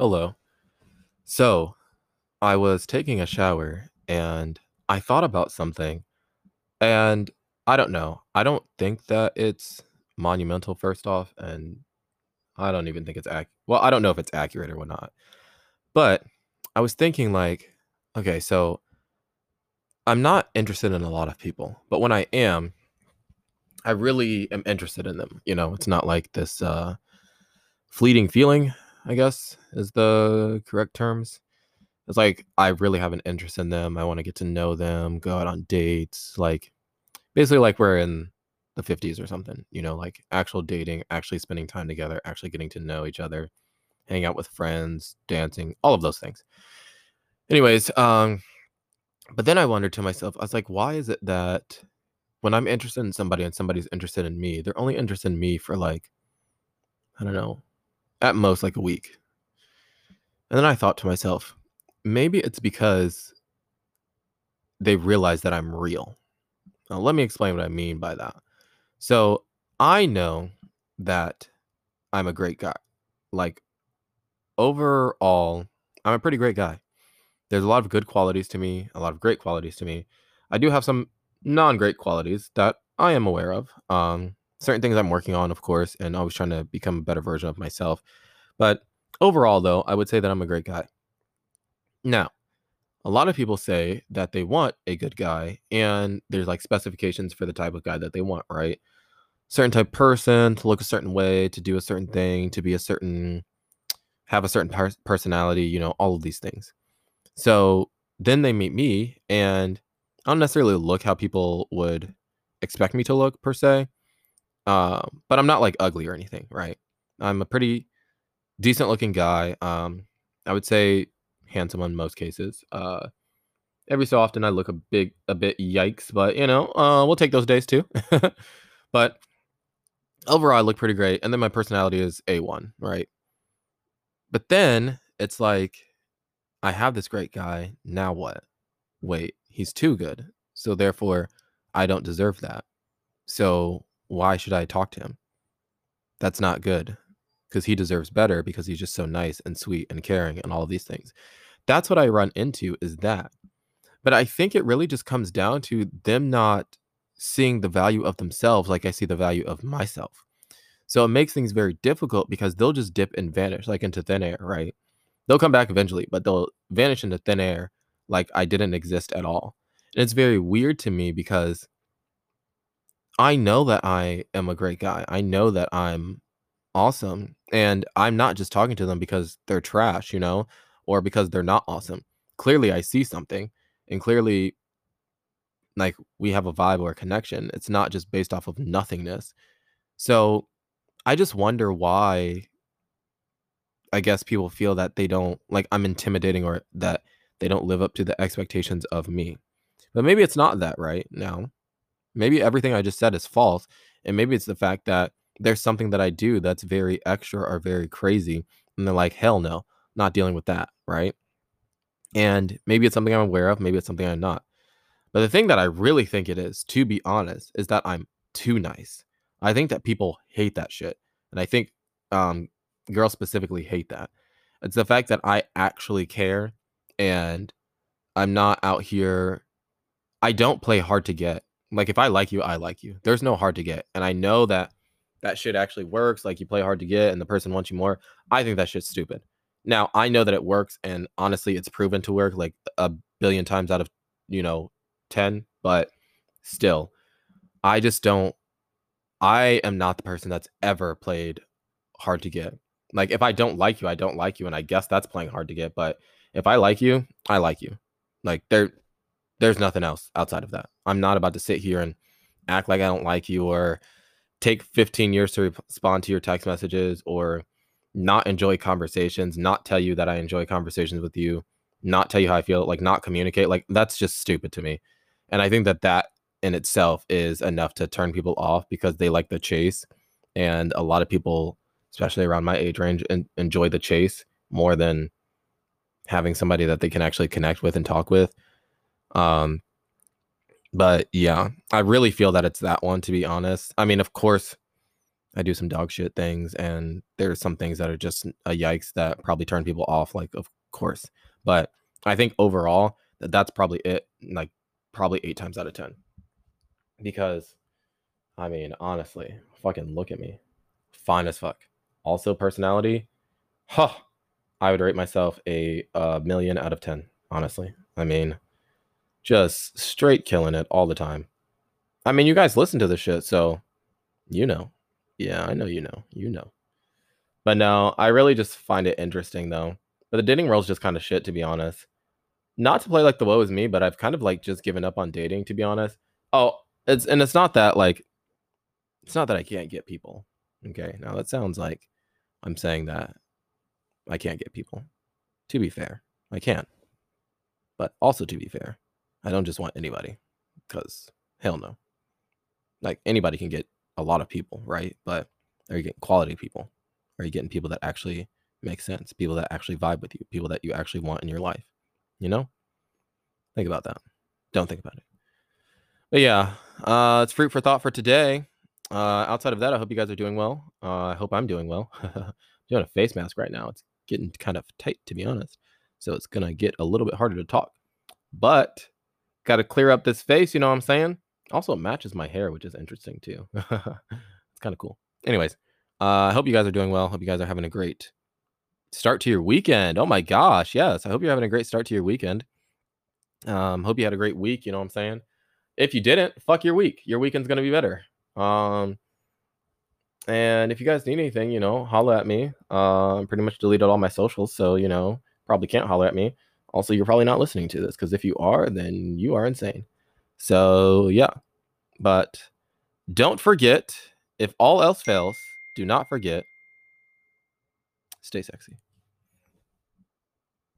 Hello. So, I was taking a shower and I thought about something, and I don't know. I don't think that it's monumental, first off, and I don't even think it's ac well, I don't know if it's accurate or whatnot. But I was thinking, like, okay, so I'm not interested in a lot of people, but when I am, I really am interested in them. You know, it's not like this uh, fleeting feeling, I guess is the correct terms. It's like I really have an interest in them. I want to get to know them, go out on dates, like basically like we're in the 50s or something, you know, like actual dating, actually spending time together, actually getting to know each other, hang out with friends, dancing, all of those things. Anyways, um but then I wondered to myself, I was like, why is it that when I'm interested in somebody and somebody's interested in me, they're only interested in me for like, I don't know, at most like a week. And then I thought to myself, maybe it's because they realize that I'm real. Now, let me explain what I mean by that. So, I know that I'm a great guy. Like, overall, I'm a pretty great guy. There's a lot of good qualities to me, a lot of great qualities to me. I do have some non-great qualities that I am aware of. Um, certain things I'm working on, of course, and always trying to become a better version of myself. But overall, though, I would say that I'm a great guy. Now, a lot of people say that they want a good guy, and there's like specifications for the type of guy that they want, right? Certain type person to look a certain way, to do a certain thing, to be a certain, have a certain per- personality, you know, all of these things. So then they meet me, and I don't necessarily look how people would expect me to look per se. Um, but I'm not like ugly or anything, right? I'm a pretty decent looking guy. Um, I would say handsome in most cases. Uh, every so often I look a big, a bit yikes, but you know, uh, we'll take those days too. but overall, I look pretty great, and then my personality is a one, right? But then it's like I have this great guy. Now what? Wait, he's too good. So therefore, I don't deserve that. So why should I talk to him? That's not good because he deserves better because he's just so nice and sweet and caring and all of these things. That's what I run into is that. But I think it really just comes down to them not seeing the value of themselves like I see the value of myself. So it makes things very difficult because they'll just dip and vanish like into thin air, right? They'll come back eventually, but they'll vanish into thin air like I didn't exist at all. And it's very weird to me because I know that I am a great guy. I know that I'm awesome. And I'm not just talking to them because they're trash, you know, or because they're not awesome. Clearly, I see something, and clearly, like we have a vibe or a connection. It's not just based off of nothingness. So I just wonder why I guess people feel that they don't like I'm intimidating or that they don't live up to the expectations of me. But maybe it's not that right now. Maybe everything I just said is false. And maybe it's the fact that there's something that I do that's very extra or very crazy. And they're like, hell no, not dealing with that. Right. And maybe it's something I'm aware of. Maybe it's something I'm not. But the thing that I really think it is, to be honest, is that I'm too nice. I think that people hate that shit. And I think um, girls specifically hate that. It's the fact that I actually care and I'm not out here. I don't play hard to get. Like if I like you, I like you. There's no hard to get. And I know that that shit actually works. Like you play hard to get and the person wants you more. I think that shit's stupid. Now, I know that it works and honestly it's proven to work like a billion times out of, you know, 10, but still I just don't I am not the person that's ever played hard to get. Like if I don't like you, I don't like you, and I guess that's playing hard to get. But if I like you, I like you. Like there, there's nothing else outside of that. I'm not about to sit here and act like I don't like you or take 15 years to respond to your text messages or not enjoy conversations, not tell you that I enjoy conversations with you, not tell you how I feel, like not communicate. Like that's just stupid to me. And I think that that in itself is enough to turn people off because they like the chase. And a lot of people especially around my age range, and enjoy the chase more than having somebody that they can actually connect with and talk with. Um, but yeah, I really feel that it's that one to be honest. I mean, of course, I do some dog shit things, and there's some things that are just a yikes that probably turn people off. Like, of course, but I think overall that that's probably it. Like, probably eight times out of ten. Because, I mean, honestly, fucking look at me, fine as fuck. Also, personality, huh? I would rate myself a, a million out of ten. Honestly, I mean, just straight killing it all the time. I mean, you guys listen to the shit, so you know. Yeah, I know you know. You know. But no, I really just find it interesting though. But the dating world's just kind of shit to be honest. Not to play like the woe is me, but I've kind of like just given up on dating to be honest. Oh, it's and it's not that like it's not that I can't get people. Okay. Now that sounds like I'm saying that I can't get people. To be fair, I can't. But also to be fair, I don't just want anybody cuz hell no. Like anybody can get a lot of people, right? But are you getting quality people? Are you getting people that actually make sense? People that actually vibe with you, people that you actually want in your life. You know? Think about that. Don't think about it. But yeah, uh, it's fruit for thought for today. Uh, outside of that, I hope you guys are doing well. Uh, I hope I'm doing well. doing a face mask right now. It's getting kind of tight, to be honest. So it's gonna get a little bit harder to talk. But gotta clear up this face, you know what I'm saying? Also, it matches my hair, which is interesting too. it's kind of cool. Anyways, uh, I hope you guys are doing well. Hope you guys are having a great start to your weekend. Oh my gosh, yes. I hope you're having a great start to your weekend. Um, hope you had a great week. You know what I'm saying? If you didn't, fuck your week. Your weekend's gonna be better. Um, and if you guys need anything, you know, holla at me. Uh, pretty much deleted all my socials, so you know, probably can't holler at me. Also, you're probably not listening to this because if you are, then you are insane. So, yeah. But don't forget, if all else fails, do not forget, stay sexy.